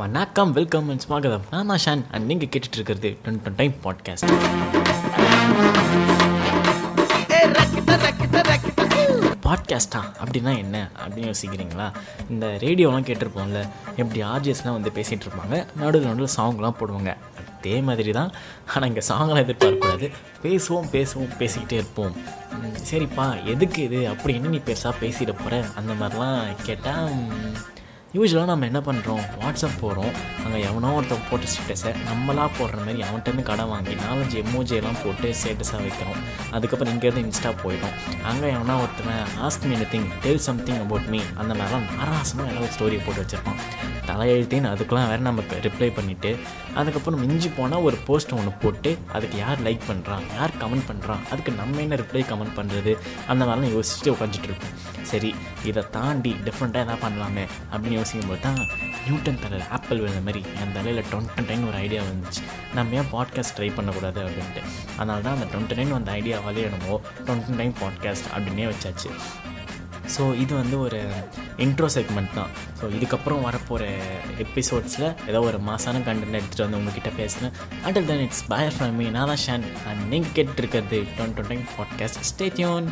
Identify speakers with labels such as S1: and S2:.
S1: வணக்கம் welcome and ஸ்வாகதம். நான் தான் ஷான் அண்ட் நீங்கள் கேட்டுட்டு இருக்கிறது டுவெண்ட் டுவெண்ட் டைம் பாட்காஸ்ட் பாட்காஸ்டா அப்படின்னா என்ன? அப்படின்னு யோசிக்கிறீங்களா? இந்த ரேடியோலாம் கேட்டிருப்போம்ல எப்படி ஆர்ஜிஎஸ்லாம் வந்து பேசிகிட்டு இருப்பாங்க நடுவில் நடுவில் சாங்லாம் போடுவாங்க. அதே மாதிரி தான் ஆனால் இங்கே சாங்லாம் எதிர்பார்க்கக்கூடாது. பேசுவோம் பேசுவோம் பேசிக்கிட்டே இருப்போம். சரிப்பா எதுக்கு இது? அப்படி என்ன நீ பெருசாக பேசிட போகிற அந்த மாதிரிலாம் கேட்டால் யூஸ்வலாக நம்ம என்ன பண்ணுறோம் வாட்ஸ்அப் போகிறோம் அங்கே எவனோ ஒருத்தன் போட்ட ஸ்டேட்டஸை நம்மளாக போடுற மாதிரி அவன்கிட்ட கடன் வாங்கி நாலஞ்சு எமோஜியெல்லாம் போட்டு ஸ்டேட்டஸாக வைக்கிறோம். அதுக்கப்புறம் இங்கேருந்து இன்ஸ்டா போயிடும். அங்கே எவனா ஒருத்தன் ask me thing tell something about me அந்த மாதிரிலாம் நாராசமாக ஏதாவது ஸ்டோரியை போட்டு வச்சுருப்பான். தலையெழுத்தின்னு அதுக்கெலாம் வேறு நமக்கு ரிப்ளை பண்ணிவிட்டு அதுக்கப்புறம் மிஞ்சி போனால் ஒரு போஸ்ட் ஒன்று போட்டு அதுக்கு யார் லைக் பண்ணுறான் யார் கமெண்ட் பண்ணுறான் அதுக்கு நம்ம என்ன ரிப்ளை கமெண்ட் பண்ணுறது அந்த மாதிரிலாம் யோசிச்சுட்டு உட்காந்துட்டு இருப்போம். சரி இதை தாண்டி டிஃப்ரெண்ட்டாக எதாவது பண்ணலாமே அப்படின்னு யோசிக்கும்போது தான் நியூட்டன் தலையில் ஆப்பிள் விழுந்த மாதிரி என் தலையில் டுவெண்ட்டி நைன் ஒரு ஐடியா வந்துச்சு. நம்ம ஏன் பாட்காஸ்ட் ட்ரை பண்ணக்கூடாது அப்படின்ட்டு. அதனால தான் அந்த டுவெண்ட்டி நைன் வந்த ஐடியாவாலே என்னமோ டுவெண்ட்டி நைன் பாட்காஸ்ட் அப்படின்னே வச்சாச்சு. ஸோ இது வந்து ஒரு இன்ட்ரோ செக்மெண்ட் தான். ஸோ இதுக்கப்புறம் வரப்போகிற எபிசோட்ஸில் ஏதோ ஒரு மாசான கண்டென்ட் எடுத்துகிட்டு வந்து உங்ககிட்ட பேசுகிறேன் until then it's fire from me நான் தான் ஷான். அண்ட் நீங்கள் கேட்டுருக்கிறது ton twenty time podcast stay tuned